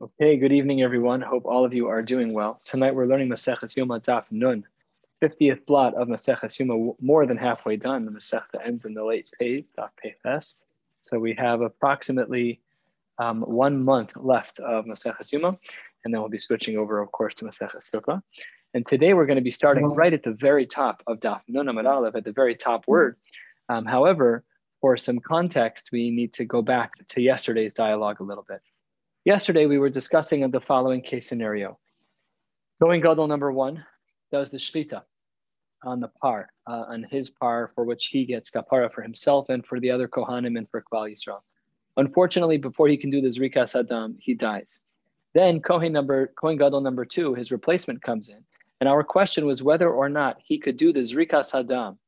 Okay, good evening, everyone. Hope all of you are doing well. Tonight we're learning Maseches Yoma Daf Nun, 50th blot of Maseches Yoma, more than halfway done. The Masechta ends in the late page, Daf Pefes. So we have approximately um, one month left of Maseches Yoma, and then we'll be switching over, of course, to Maseches Sukkah. And today we're going to be starting right at the very top of Daf Nun Amud Aleph, at the very top word. Um, however, for some context, we need to go back to yesterday's dialogue a little bit. Yesterday, we were discussing the following case scenario. Kohen Gadol number one does the Shlita on the par, uh, on his par for which he gets kapara for himself and for the other Kohanim and for Klal Yisrael. Unfortunately, before he can do the Zrikas Adam, he dies. Then Kohen number Kohen Gadol number two, his replacement comes in. And our question was whether or not he could do the Zrikas Adam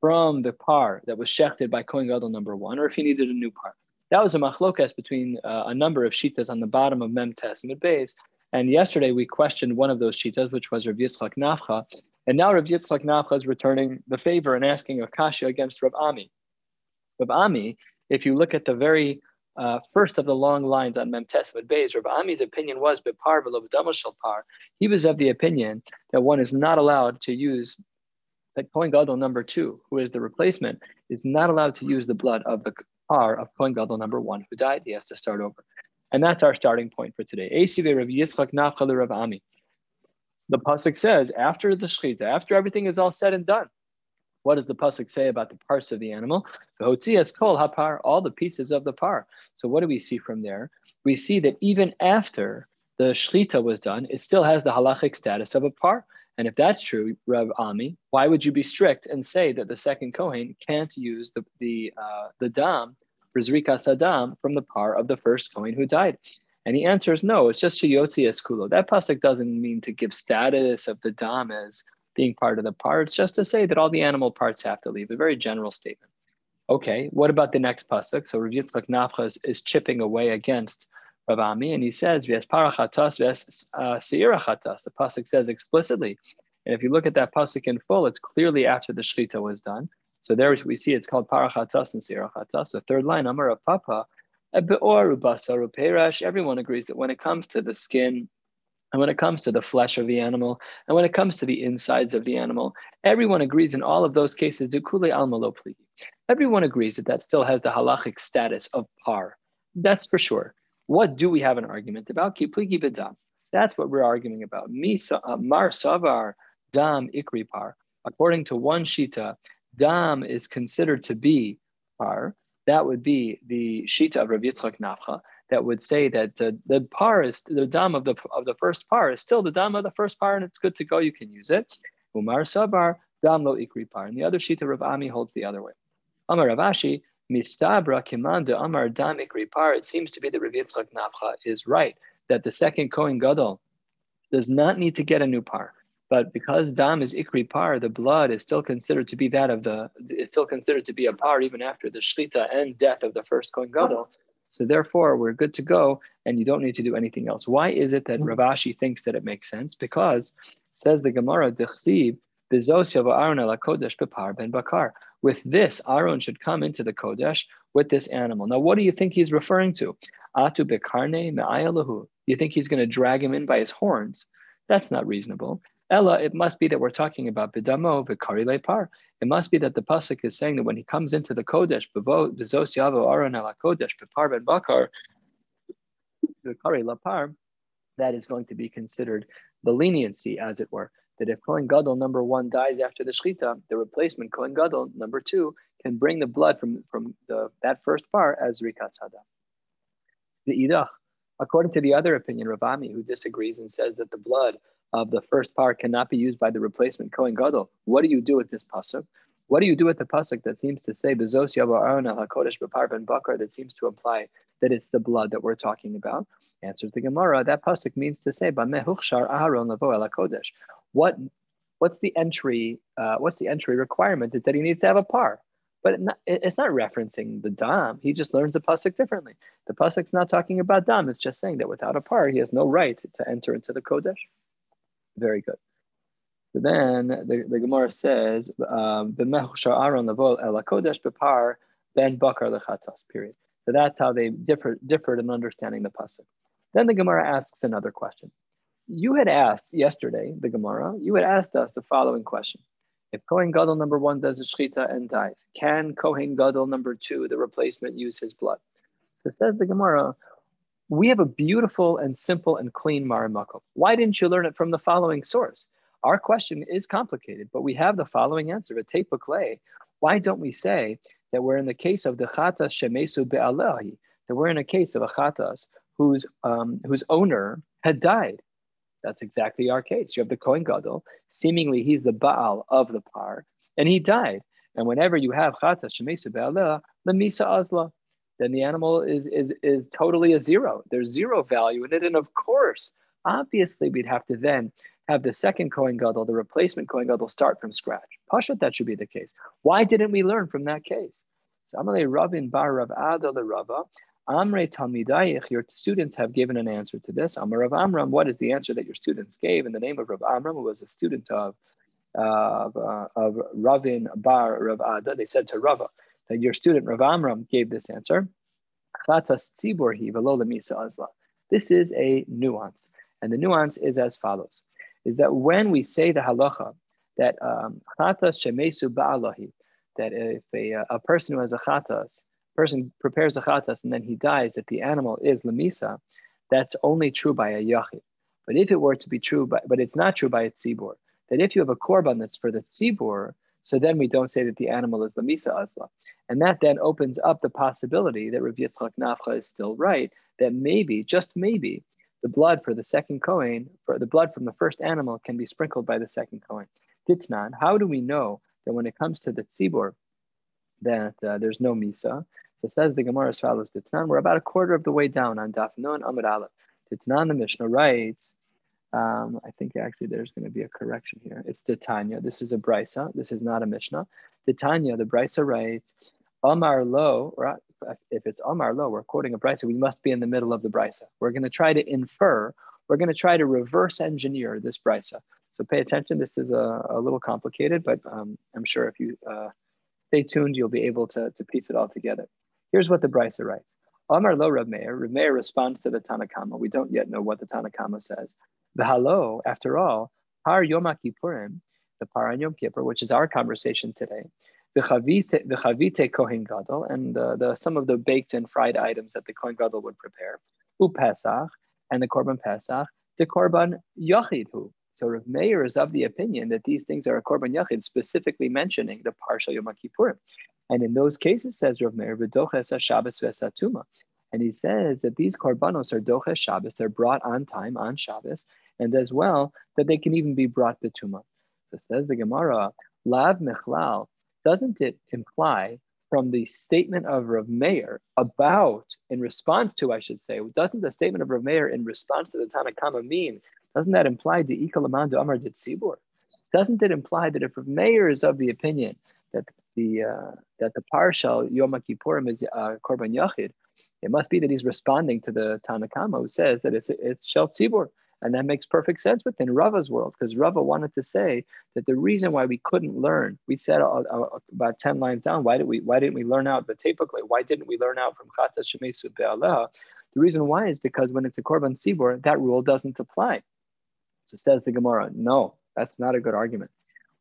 from the par that was shechted by Kohen Gadol number one, or if he needed a new par. That was a machlokas between uh, a number of shitas on the bottom of Mem Tes Beis. And yesterday we questioned one of those shitas, which was Rav Yitzchak Nafcha. And now Rav Yitzchak Nafcha is returning the favor and asking a kasha against Rav Ami. Rav Ami, if you look at the very uh, first of the long lines on Mem Tes Mid Beis, Rav Ami's opinion was Bipar V'lo Par. He was of the opinion that one is not allowed to use that Kohen Gadol number two, who is the replacement, is not allowed to use the blood of the par of Kohen Gadol number one who died. He has to start over. And that's our starting point for today. The pasuk says after the shechita, after everything is all said and done, what does the pasuk say about the parts of the animal? Kol all the pieces of the par. So what do we see from there? We see that even after the shechita was done, it still has the halachic status of a par. And if that's true, Rav Ami, why would you be strict and say that the second Kohen can't use the the uh, the dam for Sadam from the par of the first Kohen who died? And he answers, no, it's just Shiyotzi Eskulo. That pasuk doesn't mean to give status of the dam as being part of the par. It's just to say that all the animal parts have to leave. A very general statement. Okay, what about the next pasuk? So Rav Yitzchak Nafcha is, is chipping away against Rav Ami, and he says, "V'es parachatas, v'es uh, seirachatas." The pasuk says explicitly, and if you look at that pasuk in full, it's clearly after the shechita was done. So there we see it's called parachatas and seirachatas. The third line, Amar Rav Papa, Everyone agrees that when it comes to the skin, and when it comes to the flesh of the animal, and when it comes to the insides of the animal, everyone agrees in all of those cases, Everyone agrees that that still has the halachic status of par. That's for sure. What do we have an argument about? That's what we're arguing about. Mar savar dam ikri par. According to one shita, dam is considered to be par. That would be the shita of Rav Yitzchak Nafcha that would say that the, the par is the dam of the of the first par is still the dam of the first par and it's good to go. You can use it. Umar sabar dam lo ikri par. And the other shita Rav Ami holds the other way. Amar Rav Ashi Mistabra Kimanda Amar Damik Ripar, it seems to be that Rav Yitzchak Nafcha is right, that the second Kohen Gadol does not need to get a new par. But because dam is ikri par, the blood is still considered to be that of the, it's still considered to be a par even after the shchita and death of the first Kohen Gadol. So therefore, we're good to go, and you don't need to do anything else. Why is it that Rav Ashi thinks that it makes sense? Because says the Gemara, ben bakar. With this, Aaron should come into the Kodesh with this animal. Now, what do you think he's referring to? Atu bekarne me'ayalahu. You think he's going to drag him in by his horns? That's not reasonable. Ella, it must be that we're talking about bidamo v'kari lepar. It must be that the pasuk is saying that when he comes into the kodesh, bezos yavo Aaron ala kodesh bepar ben bakar v'kari lepar, that is going to be considered the leniency, as it were that if Kohen Gadol number one dies after the Shechita, the replacement Kohen Gadol number two can bring the blood from, from the, that first part as Rikat Sada. The Idach, according to the other opinion, Rav Ami, who disagrees and says that the blood of the first part cannot be used by the replacement Kohen Gadol, what do you do with this pasuk? What do you do with the pasuk that seems to say Bezos Aaron al Hakodesh B'Par Ben Bakar that seems to imply that it's the blood that we're talking about? Answers the Gemara. That pasuk means to say Bamehuchshar Aaron Lavo El Hakodesh what what's the entry uh, what's the entry requirement is that he needs to have a par but it not, it's not referencing the dam he just learns the pasuk differently the pasuk's not talking about dam it's just saying that without a par he has no right to enter into the kodesh very good so then the, the Gemara says, um, ben bakar lechatas. Period. So that's how they differ, differed in understanding the pasuk. Then the Gemara asks another question. You had asked yesterday, the Gemara, you had asked us the following question. If Kohen Gadol number one does a shchita and dies, can Kohen Gadol number two, the replacement, use his blood? So says the Gemara, we have a beautiful and simple and clean Maramakom. Why didn't you learn it from the following source? Our question is complicated, but we have the following answer. A clay. Why don't we say that we're in the case of the chatas shemesu be'alahi, that we're in a case of a chatas whose um, whose owner had died. That's exactly our case. You have the Kohen Gadol. Seemingly, he's the Baal of the par, and he died. And whenever you have chatas shemesu be'alah, lemisa azla, then the animal is is is totally a zero. There's zero value in it, and of course, obviously, we'd have to then have the second Kohen Gadol, the replacement Kohen Gadol, start from scratch. Pashat, that should be the case. Why didn't we learn from that case? So Amalei Ravin Bar Rav Ada Rava, Amre Talmidayich, your students have given an answer to this. Amar Rav Amram, what is the answer that your students gave? In the name of Rav Amram, who was a student of, of, uh, of Ravin Bar Rav Ada, they said to Rava that your student Rav Amram gave this answer. This is a nuance. And the nuance is as follows is that when we say the halacha that um, that if a, a person who has a chatas, person prepares a chatas and then he dies, that the animal is lemisa, that's only true by a yachid. But if it were to be true, by, but it's not true by a tzibur, that if you have a korban that's for the tzibur, so then we don't say that the animal is the lemisa asla. And that then opens up the possibility that Rav Yitzchak Nafcha is still right, that maybe, just maybe, the blood for the second Kohen, for the blood from the first animal can be sprinkled by the second Kohen. Ditznan, how do we know that when it comes to the tzibur, that uh, there's no misa? So says the Gemara as follows, Ditznan, we're about a quarter of the way down on Daf Nun Amud Aleph. Ditznan, the Mishnah writes, um, I think actually there's going to be a correction here. It's Titania. This is a brisa. This is not a Mishnah. Titania, the brisa writes, Amar lo, if it's Amar lo, we're quoting a brisa, we must be in the middle of the brisa. We're going to try to infer, we're going to try to reverse engineer this brisa. So pay attention. This is a, a little complicated, but um, I'm sure if you uh, stay tuned, you'll be able to, to piece it all together. Here's what the brisa writes. Amar lo Rav Meir. Rav Meir responds to the Tanakama. We don't yet know what the Tanakama says. The halo, after all, Par Yom Kippurim, the Par Yom Kippur, which is our conversation today, v'chavite kohen gadol, and uh, the, some of the baked and fried items that the kohen gadol would prepare, u pesach, and the korban pesach, the korban yachid hu. So Rav Meir is of the opinion that these things are a korban yachid, specifically mentioning the parsha Yom Kippurim. And in those cases, says Rav Meir, v'doches Shabbos v'esatuma. And he says that these korbanos are doches Shabbos, they're brought on time on Shabbos, and as well that they can even be brought betuma. So says the Gemara, lav mechlal, doesn't it imply from the statement of Rav Meir about, in response to, I should say, doesn't the statement of Rav Meir in response to the Tanakama mean, doesn't that imply the Ikalamanda Amar Tzibur? Doesn't it imply that if Rav Meir is of the opinion that the uh, that the partial Yom Kippurim is uh, Korban Yachid, it must be that he's responding to the Tanakama who says that it's it's Shel Tzibur. And that makes perfect sense within Rava's world because Rava wanted to say that the reason why we couldn't learn, we said uh, uh, about 10 lines down, why, did we, why didn't we learn out the typically? Why didn't we learn out from Chata Shemesu Be'aleha? The reason why is because when it's a Korban Sibor, that rule doesn't apply. So says the Gemara, no, that's not a good argument.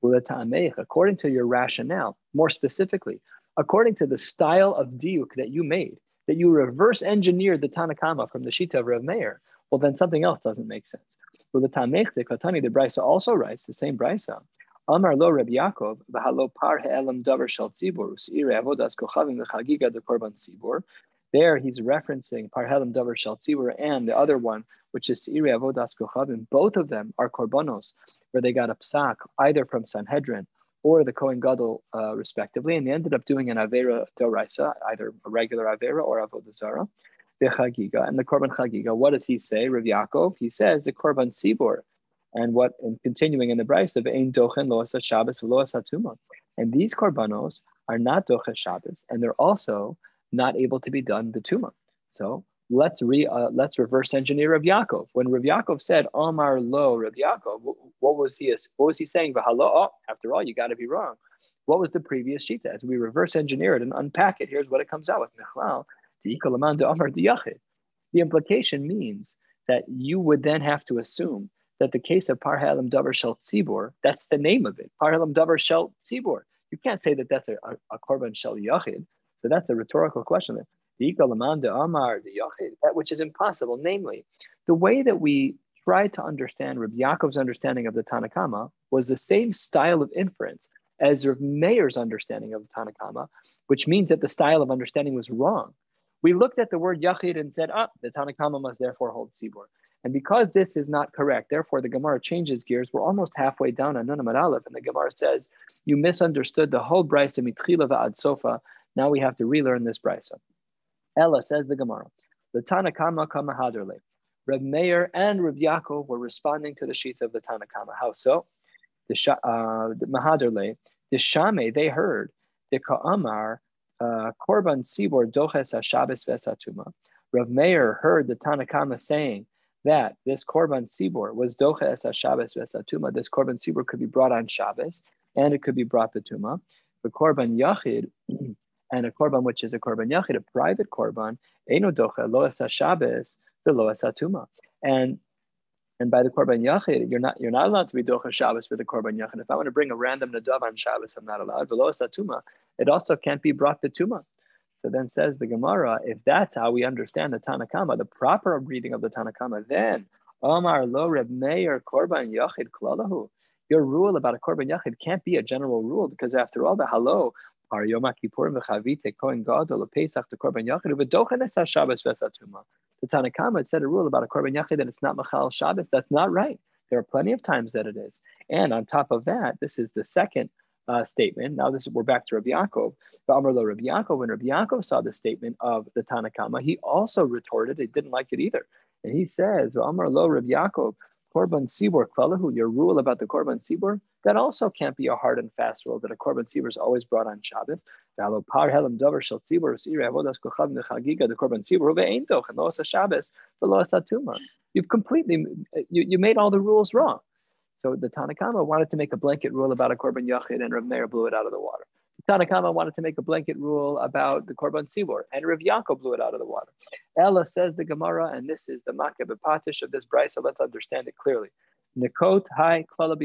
According to your rationale, more specifically, according to the style of diuk that you made, that you reverse engineered the Tanakama from the Shita of Rav Meir, well, then something else doesn't make sense. Well, the Tamech, the Katani, the Brisa also writes the same Brisa. Amar lo Reb Yaakov, v'halo par he'elam davar shal tzibur, u's'ire avodas kochavim v'chagiga de korban tzibur. There he's referencing par he'elam davar shal tzibur and the other one, which is s'ire avodas kochavim. Both of them are korbanos, where they got a psak either from Sanhedrin or the Kohen Gadol, uh, respectively, and they ended up doing an Avera Doraisa, either a regular Avera or Avodah Zarah the Chagiga and the Korban Chagiga. What does he say, Rav Yaakov? He says the Korban Sibor. And what, and continuing in the of Ein Dochen Loas Shabbos Loas Hatuma. And these Korbanos are not Dochen Shabbos, and they're also not able to be done Betuma. So let's re uh, let's reverse engineer Rav Yaakov. When Rav Yaakov said Omar Lo Rav Yaakov, what was he what was he saying? Hello, oh, after all, you got to be wrong. What was the previous shita? As we reverse engineer it and unpack it, here's what it comes out with. Michlal, the implication means that you would then have to assume that the case of Parhalim Davar Shel Tzibor, that's the name of it, Parhalim Davar Shel Tzibor. You can't say that that's a, a, a Korban Shel Yachid. So that's a rhetorical question. That which is impossible. Namely, the way that we try to understand Rabbi Yaakov's understanding of the Tanakama was the same style of inference as Rav Meir's understanding of the Tanakama, which means that the style of understanding was wrong. We looked at the word Yachid and said, ah, the Tanakama must therefore hold Sibor. And because this is not correct, therefore the Gemara changes gears. We're almost halfway down on Nunam Aleph, and the Gemara says, you misunderstood the whole brisa mitchila ad sofa. Now we have to relearn this brisa. Ella says the Gemara, the Tanakama kama haderle. Reb Meir and Reb Yaakov were responding to the sheets of the Tanakama. How so? The, uh, the Mahaderle, the Shame, they heard the Ka'amar Uh, Korban Sibor Doches HaShabbos Vesatuma. Rav Meir heard the Tanakama saying that this Korban Sibor was Doches HaShabbos Vesatuma. This Korban Sibor could be brought on Shabbos and it could be brought Betuma. The Korban Yachid and a Korban which is a Korban Yachid, a private Korban, Eno Doche Loes HaShabbos the Loes HaTuma. And and by the Korban Yachid, you're not you're not allowed to be Docha Shabbos with the Korban Yachid. If I want to bring a random Nadav on Shabbos, I'm not allowed. Below Satuma, it also can't be brought to Tuma. So then says the Gemara, if that's how we understand the Tanakama, the proper reading of the Tanakama, then Omar lo Reb Meir Korban Yachid Klalahu. Your rule about a Korban Yachid can't be a general rule because after all, the Halo are Yom Kippurim v'Chavite Kohen Gadol Pesach the Korban Yachid v'Dochanes Shabbos v'Satuma. The Tanakama said a rule about a Korban Yachid that it's not Machal Shabbos. That's not right. There are plenty of times that it is. And on top of that, this is the second uh, statement. Now this we're back to Rabbi Yaakov. Amrlo Rabbi Yaakov, when Rabbi Yaakov saw the statement of the Tanakama, he also retorted. He didn't like it either. And he says, Amrlo Rabbi Yaakov, Korban Sibor Klalahu, your rule about the Korban Sibor, that also can't be a hard and fast rule that a Korban Sibor is always brought on Shabbos. The Korban Sibor, Shabbos, You've completely, you, you made all the rules wrong. So the Tanakama wanted to make a blanket rule about a Korban Yachid and Rav Meir blew it out of the water. The Tanakama wanted to make a blanket rule about the Korban Sibor, and Rav Yaakov blew it out of the water. Ella says the Gemara, and this is the Makab Patish of this bride, so let's understand it clearly. Nikot hai klala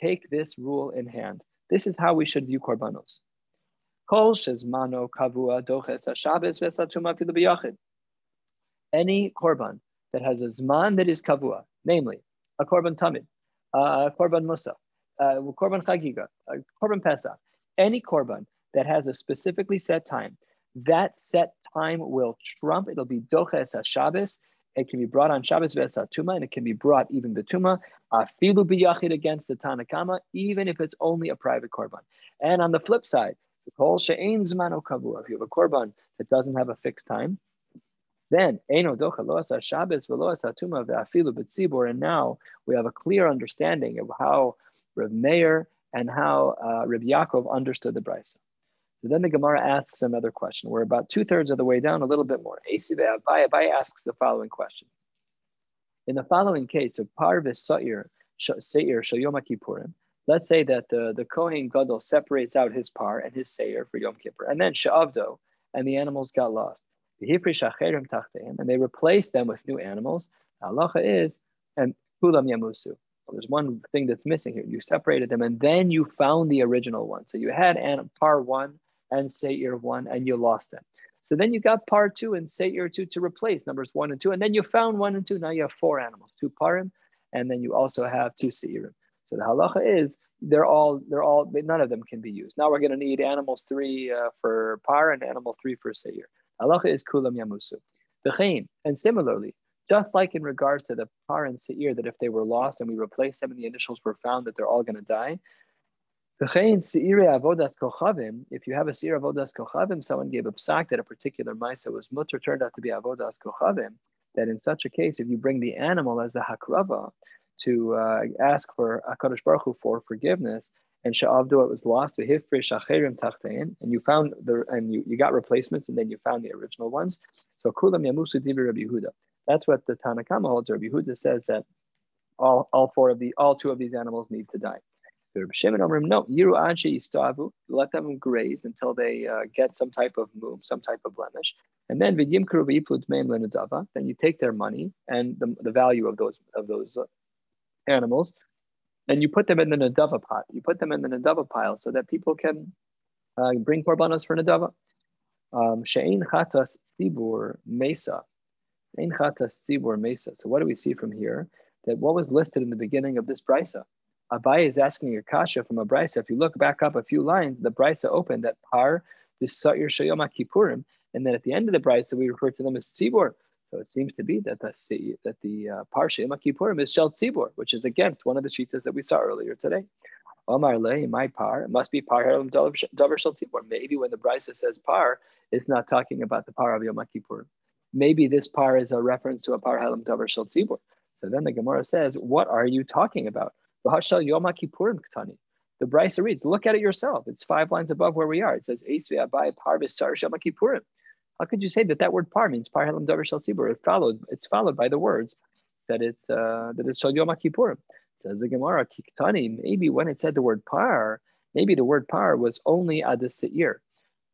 Take this rule in hand. This is how we should view korbanos. Kol shezmano kavua doches hashabes vesatuma biyachid. Any korban that has a zman that is kavua, namely a korban tamid, a korban musa, a korban chagiga, a korban pesach, any korban that has a specifically set time, that set time will trump. It'll be doches Shabbos. It can be brought on Shabbos tuma, and it can be brought even betuma, afilu biyachid against the Tanakama, even if it's only a private korban. And on the flip side. If you have a korban that doesn't have a fixed time, then. And now we have a clear understanding of how Rav Meir and how uh, Rabbi Yaakov understood the brisa. So then the Gemara asks another question. We're about two thirds of the way down, a little bit more. Abaye asks the following question. In the following case of Parvis Sa'ir, Seir Shayom Kippurim, let's say that the, the Kohen Gadol separates out his par and his Seir for Yom Kippur, and then Sha'avdo, and the animals got lost. And they replaced them with new animals. Halacha is, and Kulam Yamusu. There's one thing that's missing here. You separated them and then you found the original one. So you had par one and Seir one and you lost them. So then you got par two and Seir two to replace numbers one and two. And then you found one and two. Now you have four animals, two parim, and then you also have two Seirim. So the halacha is they're all, they're all, none of them can be used. Now we're going to need animals three uh, for par and animal three for Seir. Halacha is kulam yamusu. The and similarly, just like in regards to the par and seir, that if they were lost and we replaced them and the initials were found, that they're all going to die. V'chein seir avodas kochavim. If you have a seir avodas kochavim, someone gave a psak that a particular maisa was mutter turned out to be avodas kochavim, that in such a case, if you bring the animal as the hakrava to uh, ask for Hakadosh Baruch Hu for forgiveness, and sha'avdu it was lost and you found the and you, you got replacements, and then you found the original ones. So kulam yamusu divi Rabbi Yehuda. That's what the Tanakama holds. Rabbi Yehuda says that all, all four of the all two of these animals need to die. no, yiru istavu. let them graze until they uh, get some type of move, some type of blemish. And then then you take their money and the, the value of those of those animals, and you put them in the nadava pot. You put them in the nadava pile so that people can uh, bring korbanos for nadava. Um, she'ein chatas tzibur mesa. She'ein chatas tzibur mesa. So what do we see from here? That what was listed in the beginning of this brisa Abaye is asking a kasha from a brisa. If you look back up a few lines, the brisa opened at par v'sa'ir shayom kippurim, and then at the end of the brisa we refer to them as tzibor. So it seems to be that the that the uh, par shayom kippurim is shel tzibor, which is against one of the shitas that we saw earlier today. Omar le, my par, it must be par helam davar shel tzibor. Maybe when the brisa says par, it's not talking about the par of Yom Kippurim. Maybe this par is a reference to a par helam davar shel tzibor. So then the Gemara says, what are you talking about? The Brisa reads, look at it yourself. It's five lines above where we are. It says, How could you say that that word par means par helam davar shel tzibur? It followed, it's followed by the words that it's uh, that it's shal yom kippurim. Says the Gemara, kiktani. Maybe when it said the word par, maybe the word par was only adis seir.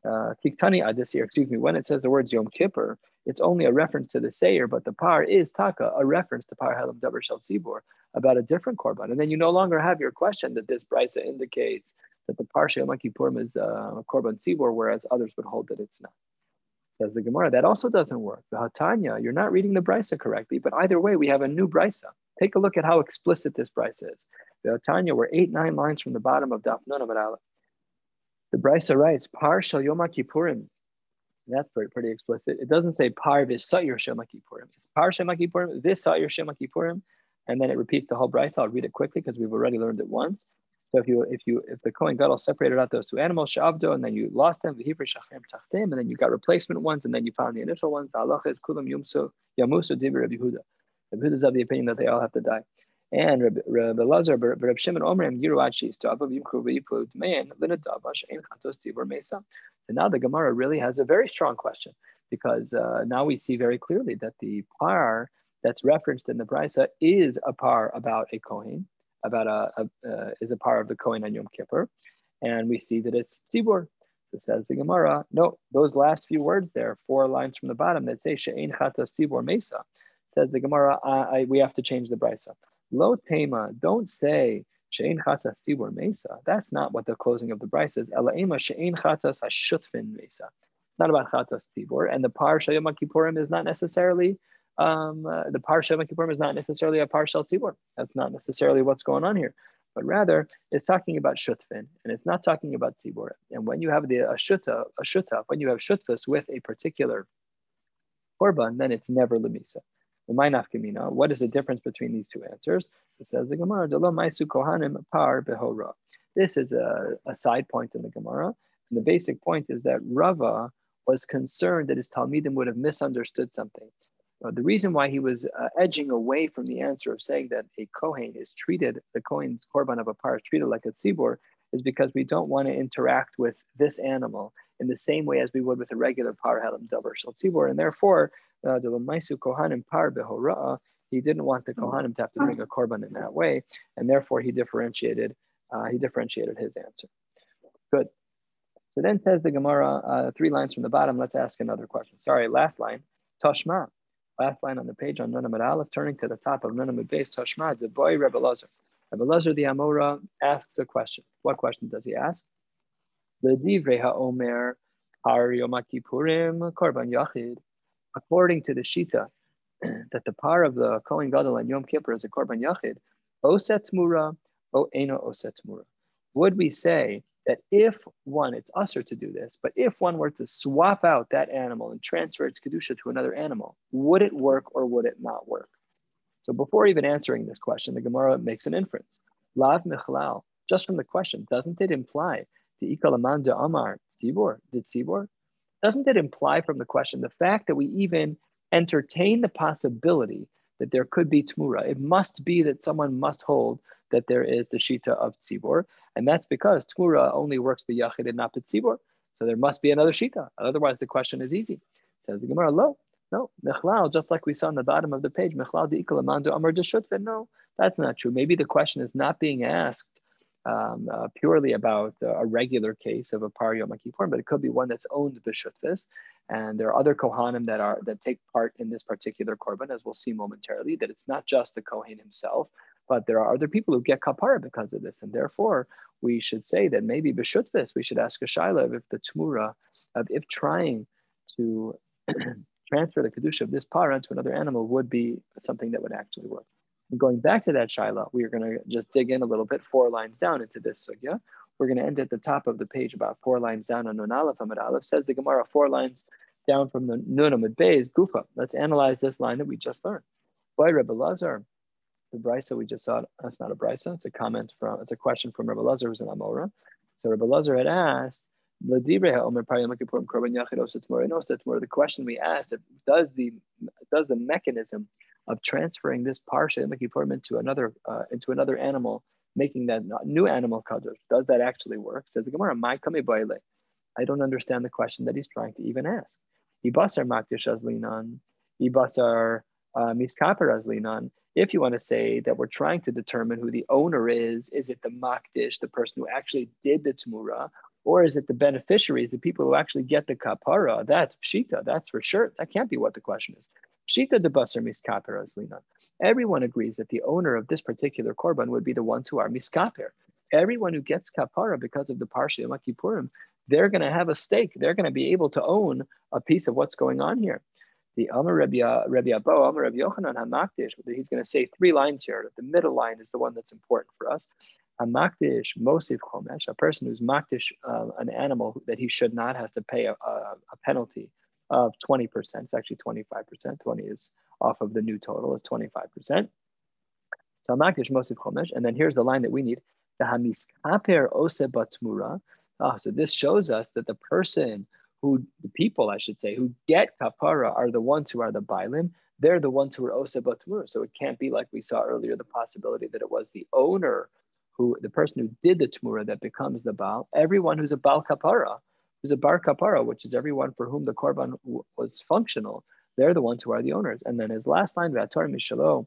Uh, kiktani adis seir. Excuse me. When it says the words yom kippur, it's only a reference to the seir, but the par is taka, a reference to par helam davar shel tzibur about a different korban, and then you no longer have your question that this brisa indicates that the parsha Yom Kippurim is uh, korban tzibor, whereas others would hold that it's not. Says the Gemara, that also doesn't work. The Hatanya, you're not reading the brisa correctly, but either way, we have a new brisa. Take a look at how explicit this brisa is. The Hatanya, we're eight, nine lines from the bottom of Daf Nun The brisa writes, Par shal Yom Kippurim. That's pretty, pretty explicit. It doesn't say par v'sayir Shem Kippurim. It's par Shem Kippurim, v'sayir Shem Kippurim and then it repeats the whole brisa. I'll read it quickly because we've already learned it once. So if you if you if the Kohen Gadol separated out those two animals, shavdo, and then you lost them, and then you got replacement ones, and then you found the initial ones. The halacha is kulam yumsu yamusu divi Rabbi Yehuda. Rabbi is of the opinion that they all have to die. And Rabbi Lazar, Rabbi Shimon Omrim Yiru Achis to Abav Yimkru V'Yiplu Dmein Linadavash Ein Chatos Tibur Mesa. So now the Gemara really has a very strong question because uh, now we see very clearly that the par that's referenced in the Brisa is a par about a Kohen, about a, a uh, is a par of the Kohen on Yom Kippur. And we see that it's Tzibur. So says the Gemara, no, those last few words there, four lines from the bottom that say She'ein Chatas Tzibur Mesa, says the Gemara, I, I, we have to change the Brisa. Lo Tema, don't say She'ein Chatas Tzibur Mesa. That's not what the closing of the Brisa is. Ela Ema She'ein Chatas Hashutfin Mesa. Not about Chatas Tzibur. And the par Shayom Kippurim is not necessarily um, uh, the parsha of Kippurim is not necessarily a parsha tzibur. That's not necessarily what's going on here, but rather it's talking about shutfin, and it's not talking about tzibur. And when you have the a shuta, a shuta, when you have shutfus with a particular korban, then it's never lemisa. What is the difference between these two answers? It says the Gemara. This is a, a side point in the Gemara. And the basic point is that Rava was concerned that his Talmidim would have misunderstood something. Uh, the reason why he was uh, edging away from the answer of saying that a Kohen is treated, the Kohen's korban of a par is treated like a tzibor, is because we don't want to interact with this animal in the same way as we would with a regular par helam davar shel tzibor, and therefore uh, the lemaisu kohanim par behora, he didn't want the kohanim to have to bring a korban in that way, and therefore he differentiated uh, he differentiated his answer. Good. So then says the Gemara, uh, three lines from the bottom. Let's ask another question. Sorry, last line. Tashma. Last line on the page on Nunamid Aleph, turning to the top of Nunamid Base, Tashma, the boy Rebbe Lazar. Rebbe Lazar the Amora asks a question. What question does he ask? The Divrei HaOmer Par Yom Kippurim Korban Yachid. According to the Shita, that the par of the Kohen Gadol and Yom Kippur is a Korban Yachid, Oset Mura, O Eno Oset Mura. Would we say that if one, it's usher to do this, but if one were to swap out that animal and transfer its kedusha to another animal, would it work or would it not work? So before even answering this question, the Gemara makes an inference. Lav michlal, just from the question, doesn't it imply the ikalaman de amar tzibor, did tzibor? Doesn't it imply from the question the fact that we even entertain the possibility that there could be tmura? It must be that someone must hold that there is the shita of tzibor, and that's because tmura only works for yachid and not tzibor. So there must be another shita. Otherwise, the question is easy. Says the Gemara, lo, no, mechlal, just like we saw on the bottom of the page, mechlal de amar de No, that's not true. Maybe the question is not being asked um, uh, purely about a regular case of a par Yom but it could be one that's owned b'shutfis. And there are other kohanim that are that take part in this particular korban, as we'll see momentarily. That it's not just the kohen himself, but there are other people who get kapara because of this, and therefore we should say that maybe b'shutfis we should ask a shaila if the tmura of if trying to transfer the kedusha of this para to another animal would be something that would actually work. And going back to that shaila, we are going to just dig in a little bit, four lines down into this sugya. We're going to end at the top of the page, about four lines down on Nun Aleph Amid Aleph. Says the Gemara, four lines down from the Nun Amid Beis, Gufa. Let's analyze this line that we just learned. Why Rebbe Lazar, the brisa we just saw, that's not a brisa, it's a comment from, it's a question from Rebbe Lazar, who's an Amora. So Rebbe Lazar had asked, the question we asked does the does the mechanism of transferring this parsha Yom into another uh, into another animal, making that new animal kadosh, does that actually work? Says the Gemara, "My baile." I don't understand the question that he's trying to even ask. Ibasar makdish azlinan, ibasar uh, miskaper azlinan. If you want to say that we're trying to determine who the owner is, is it the makdish, the person who actually did the tmura, or is it the beneficiaries, the people who actually get the kapara? That's pshita, that's for sure. That can't be what the question is. Pshita de basar miskaper aslina. Everyone agrees that the owner of this particular korban would be the ones who are miskaper. Everyone who gets kapara because of the parsha Yom Kippurim, they're going to have a stake. They're going to be able to own a piece of what's going on here. The Amar Rebbe, Abo, Amar Rebbe Yochanan Hamakdish, he's going to say three lines here. The middle line is the one that's important for us a makdish mosif chomesh, a person who's makdish uh, an animal that he should not has to pay a, a, a penalty of 20%. It's actually 25%. 20 is off of the new total, is 25%. So makdish mosif chomesh. And then here's the line that we need. The hamiskaper ose batmura. Oh, so this shows us that the person who, the people, I should say, who get kapara are the ones who are the bailim. They're the ones who are ose batmura. So it can't be like we saw earlier, the possibility that it was the owner who the person who did the tmura that becomes the Baal, everyone who's a Baal Kapara, who's a Bar Kapara, which is everyone for whom the Korban w- was functional, they're the ones who are the owners. And then his last line, Vator Mishalo,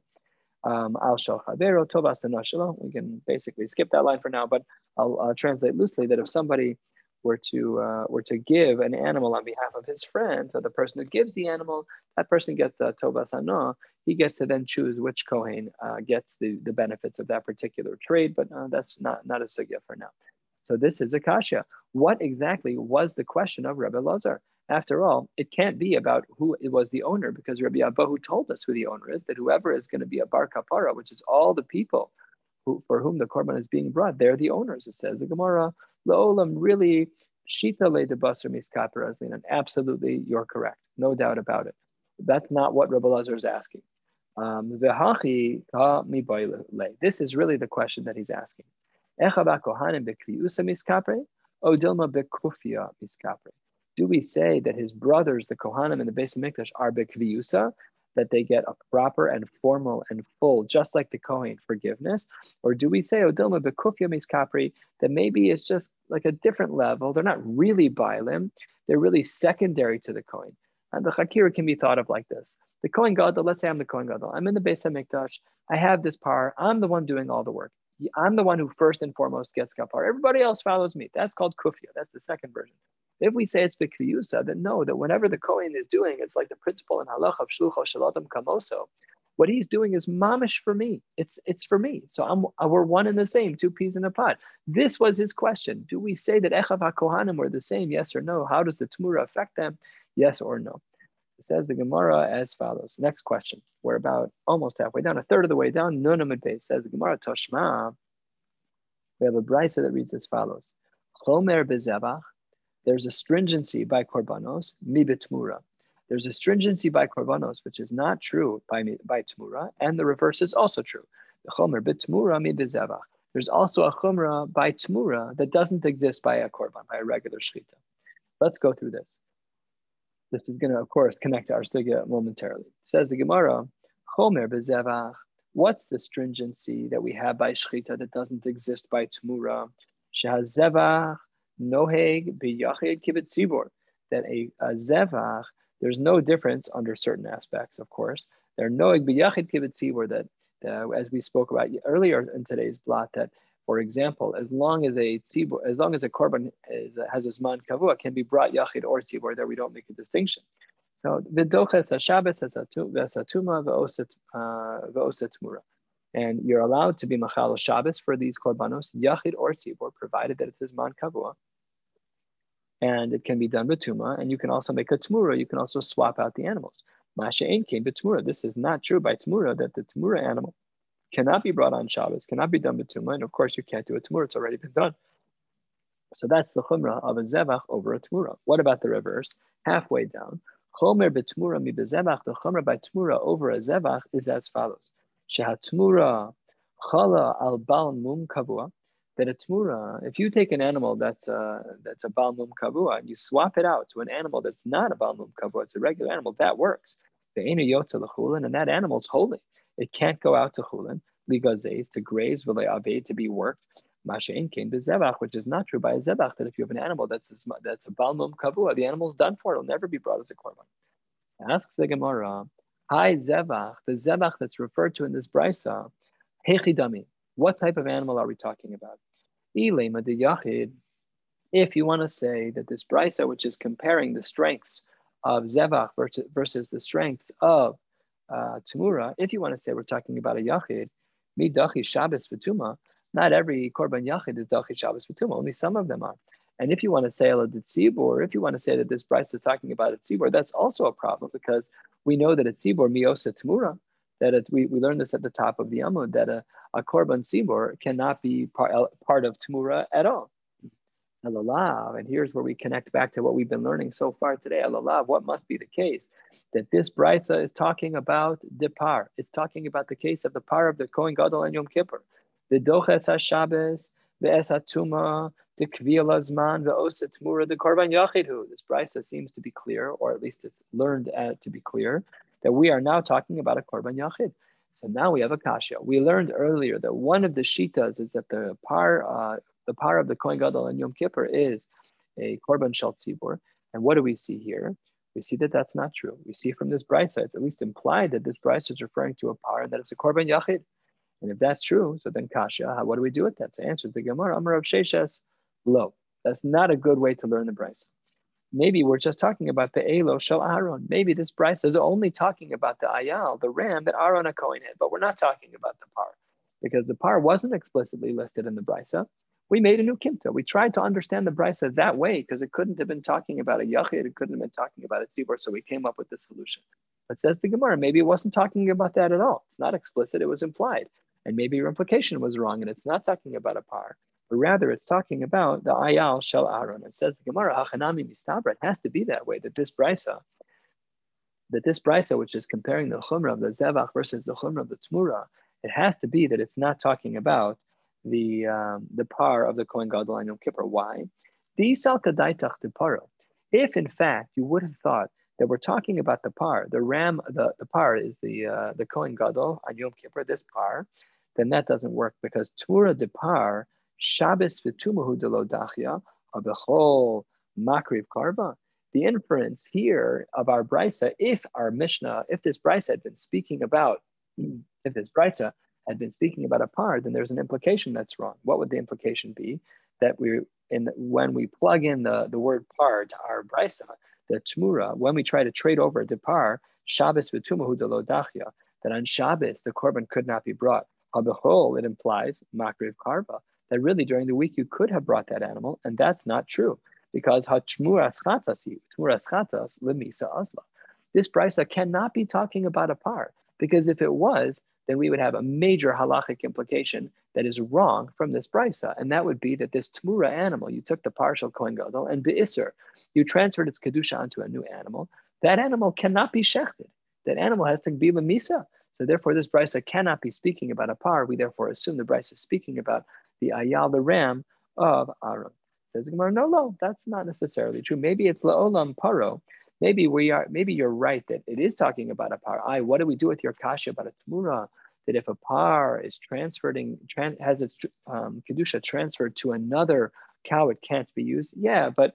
um, Al Shalchavero, Tovas We can basically skip that line for now, but I'll uh, translate loosely that if somebody were to uh, were to give an animal on behalf of his friend, so the person who gives the animal, that person gets uh, tovas ano. He gets to then choose which kohen uh, gets the, the benefits of that particular trade, but uh, that's not not a sugya for now. So this is akasha. What exactly was the question of Rebbe Lazar? After all, it can't be about who it was the owner because Rabbi Abahu told us who the owner is. That whoever is going to be a bar kapara, which is all the people who, for whom the korban is being brought, they're the owners. It says the Gemara, La'olam, really, Shita le de basar miskaper and absolutely, you're correct. No doubt about it. That's not what Rabbi Lazar is asking. Um, this is really the question that he's asking. Do we say that his brothers, the Kohanim in the of Mikdash, are bekviyusa, that they get a proper and formal and full, just like the Kohen, forgiveness? Or do we say, oh, Odilma Bekufya Miskapri, that maybe it's just like a different level? They're not really Bailim, they're really secondary to the Kohen. And the Chakira can be thought of like this. The Kohen Gadol, let's say I'm the Kohen Gadol. I'm in the Beis HaMikdash. I have this power. I'm the one doing all the work. I'm the one who first and foremost gets kapar. Everybody else follows me. That's called kufya. That's the second version. If we say it's b'kriyusa, then no, that whenever the Kohen is doing, it's like the principle in halach of shlucho shalatam kamoso. What he's doing is mamish for me. It's it's for me. So I'm uh, we're one and the same, two peas in a pot. This was his question. Do we say that echav hakohanim were the same? Yes or no? How does the tmura affect them? Yes or no? It says the Gemara as follows. Next question. We're about almost halfway down, a third of the way down. Nunamid base says the Gemara Toshma. We have a brisa that reads as follows. Chomer bezevach there's a stringency by korbanos, mibitmura. There's a stringency by korbanos, which is not true by, by tmura, and the reverse is also true. The chomer bitmura mi bezevach. There's also a chumra by tmura that doesn't exist by a korban, by a regular shchita. Let's go through this. This is going to, of course, connect to our sugya momentarily. Says the Gemara, chomer bezevach. What's the stringency that we have by shchita that doesn't exist by tmura? Shehazevach noheg biyachid kibbutz tzibor, that a, a zevach, there's no difference under certain aspects, of course. There noheg biyachid kibbutz tzibor, that uh, as we spoke about earlier in today's blot, that For example, as long as a tzibur, as long as a korban is, has a zman kavua, can be brought yachid or tzibur. There we don't make a distinction. So v'doches hashabbos v'esatuma v'oset mura. And you're allowed to be machal Shabbos for these korbanos, yachid or tzibur, provided that it says man kavua. And it can be done with tuma, and you can also make a tmura. You can also swap out the animals. Masha ain't came to tmura. This is not true by tmura that the tmura animal cannot be brought on Shabbos, cannot be done with tuma, and of course you can't do a tmura. It's already been done. So that's the chumrah of a zevach over a tmura. What about the reverse? Halfway down, chomer betmura mi bezevach. The chumrah by tmura over a zevach is as follows: shehatmura chala al bal mum kavua. That a tmura, if you take an animal that's a, that's a bal mum kavua and you swap it out to an animal that's not a bal mum kavua, it's a regular animal, that works. The and that animal's holy. It can't go out to chulin, ligazes, to graze, v'le'aved, to be worked. Masha'in came to zebach, which is not true by a zebach, that if you have an animal that's a, that's a balmum kavua, the animal's done for, it'll never be brought as a korban. Asks the Gemara, Hi zebach, the zebach that's referred to in this brisa, hechidami, what type of animal are we talking about? If you want to say that this brisa, which is comparing the strengths of zevach versus, versus the strengths of uh, Tamura, if you want to say we're talking about a Yachid, mi dachi Shabbos v'tuma, not every Korban Yachid is dachi Shabbos v'tuma, only some of them are. And if you want to say a tzibur, if you want to say that this Bryce is talking about a tzibur, that's also a problem because we know that a tzibur miosa tamura, that it, we, we learned this at the top of the Amud, that a, a korban tzibur cannot be part, part of tamura at all. Alalav, and here's where we connect back to what we've been learning so far today. Alalav, what must be the case? That this brisa is talking about the par. It's talking about the case of the par of the Kohen Gadol and Yom Kippur. The doches HaShabbos, the esatuma, the kviyal azman, the oset mura, the korban yachidhu. This brisa seems to be clear, or at least it's learned uh, to be clear, that we are now talking about a korban yachid. So now we have a kasha. We learned earlier that one of the shitas is that the par uh, the power of the Kohen Gadol and Yom Kippur is a Korban Shal Tzibur. And what do we see here? We see that that's not true. We see from this bright side, it's at least implied that this bright is referring to a power that is a Korban Yachid. And if that's true, so then Kasha, what do we do with that? So answers the Gemara, Amar Rav Sheshes, low. That's not a good way to learn the Bryce. Maybe we're just talking about the Elo Shel Aaron. Maybe this Bryce is only talking about the Ayal, the ram that Aaron a Kohen had, but we're not talking about the par because the par wasn't explicitly listed in the Brisa we made a new kimta. We tried to understand the brisa that way because it couldn't have been talking about a yachid, it couldn't have been talking about a tzibur, so we came up with this solution. But says the Gemara, maybe it wasn't talking about that at all. It's not explicit, it was implied. And maybe your implication was wrong and it's not talking about a par, but rather it's talking about the ayal shel Aaron. It says the Gemara, hachanami mistabra. It has to be that way, that this brisa, that this brisa, which is comparing the chumrah of the zevach versus the chumrah of the tmura, it has to be that it's not talking about the um, the par of the Kohen Gadol and Yom Kippur. Why? If in fact you would have thought that we're talking about the par, the ram, the, the par is the uh, the Kohen Gadol on Yom Kippur, this par, then that doesn't work because Tura de par, Shabbos v'tumahu de lo dachya, whole makriv karba. The inference here of our brisa, if our Mishnah, if this brisa had been speaking about, if this brisa had been speaking about a par, then there's an implication that's wrong. What would the implication be? That we, in when we plug in the, the word par to our brisa, the tmura, when we try to trade over the par, Shabbos v'tumahu delodachya, that on Shabbos the korban could not be brought. The it implies makriv karva, that really during the week you could have brought that animal, and that's not true because. This brisa cannot be talking about a par because if it was, then we would have a major halachic implication that is wrong from this brisa, and that would be that this tmura animal, you took the partial kohen gadol and beiser, you transferred its kedusha onto a new animal. That animal cannot be shechted. That animal has to be lemisa. So therefore, this brisa cannot be speaking about a par. We therefore assume the brisa is speaking about the ayal, the ram of Aaron. Says the Gemara, no, no, that's not necessarily true. Maybe it's laolam paro. Maybe we are. Maybe you're right that it is talking about a par. I. What do we do with your kasha about a tmura? that if a par is transferring, tran- has its um, kedusha transferred to another cow, it can't be used. Yeah, but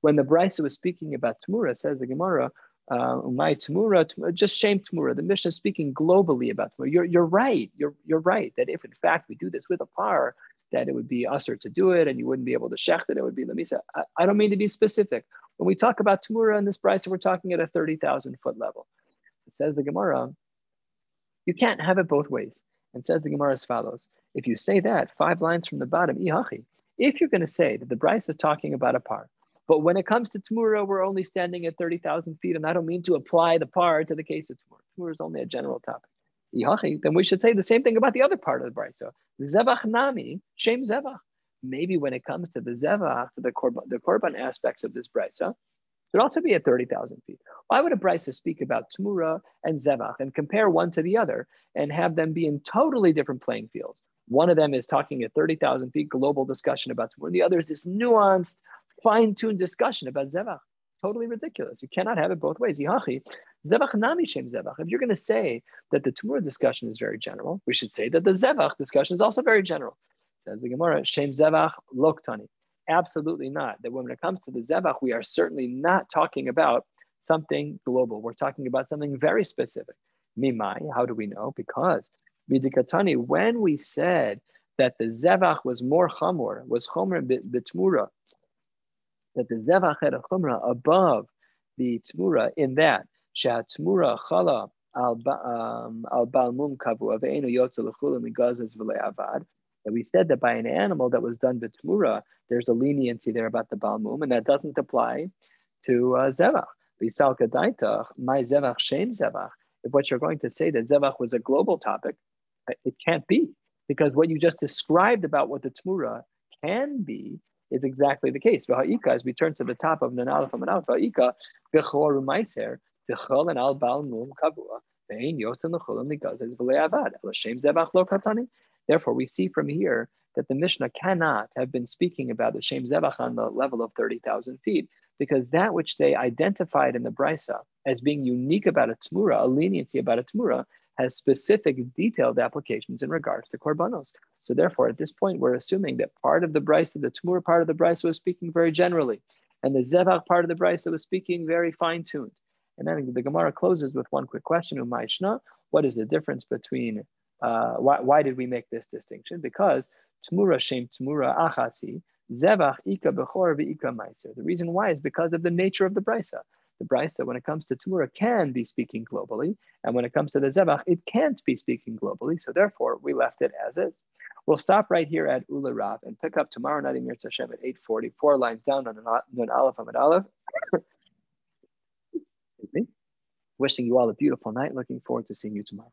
when the Brisa was speaking about tmura, says the Gemara, uh, my just shame Tamura. The Mishnah is speaking globally about Tamura. You're, you're right. You're, you're right that if in fact we do this with a par, that it would be usher to do it and you wouldn't be able to shecht it, it would be lemisa. I, I don't mean to be specific. When we talk about tamura in this bride, we're talking at a 30,000 foot level. It says the Gemara, you can't have it both ways. And says the Gemara as follows. If you say that, five lines from the bottom, ihachi, if you're going to say that the Bryce is talking about a par, but when it comes to Tamura, we're only standing at 30,000 feet, and I don't mean to apply the par to the case of Tamura. Tamura is only a general topic. Then we should say the same thing about the other part of the Brisa. Zevach Nami, Shem Zevach. Maybe when it comes to the Zevach, the Korban, the Korban aspects of this Brisa, should also be at 30,000 feet. Why would a Brisa speak about Tamura and Zevach and compare one to the other and have them be in totally different playing fields? One of them is talking at 30,000 feet, global discussion about Tamura. The other is this nuanced, fine-tuned discussion about Zevach. Totally ridiculous. You cannot have it both ways. Zevach nami shem zevach. If you're going to say that the Tamura discussion is very general, we should say that the Zevach discussion is also very general. Says the Gemara, shem zevach loktani. Absolutely not. That when it comes to the Zevach, we are certainly not talking about something global. We're talking about something very specific. Mimai, how do we know? Because Midikatani, when we said that the Zevach was more chamor, was chomer bitmura, that the Zevach had a chumrah above the Tmura in that Tmura chala al um, balmum kavu aveinu yotze lechula migazes avad. That we said that by an animal that was done b'tmura, there's a leniency there about the balmum, and that doesn't apply to uh, zevach. Bisal kadaitach, my zevach shem zevach. If what you're going to say that zevach was a global topic, it can't be because what you just described about what the tmura can be is exactly the case. V'ha'ika, as we turn to the top of Nanal from Nanal, v'ha'ika, u'maiser, Therefore, we see from here that the Mishnah cannot have been speaking about the Shem Zevach on the level of 30,000 feet, because that which they identified in the Brisa as being unique about a Tmura, a leniency about a Tmura, has specific detailed applications in regards to korbanos. So therefore, at this point, we're assuming that part of the brisa, the Tmur part of the brisa was speaking very generally, and the Zevach part of the brisa was speaking very fine-tuned. And then the Gemara closes with one quick question, Umayshna, what is the difference between, uh, why, why did we make this distinction? Because Tmura Shem Tmura Achasi, Zevach Ika Bechor Ika Meiser. The reason why is because of the nature of the brisa the brisa, when it comes to Tumura, can be speaking globally. And when it comes to the Zevach, it can't be speaking globally. So therefore, we left it as is. We'll stop right here at Ula Rav and pick up tomorrow night in Yirtz Hashem at 8.40, four lines down on an Aleph Amid Aleph. Wishing you all a beautiful night. Looking forward to seeing you tomorrow.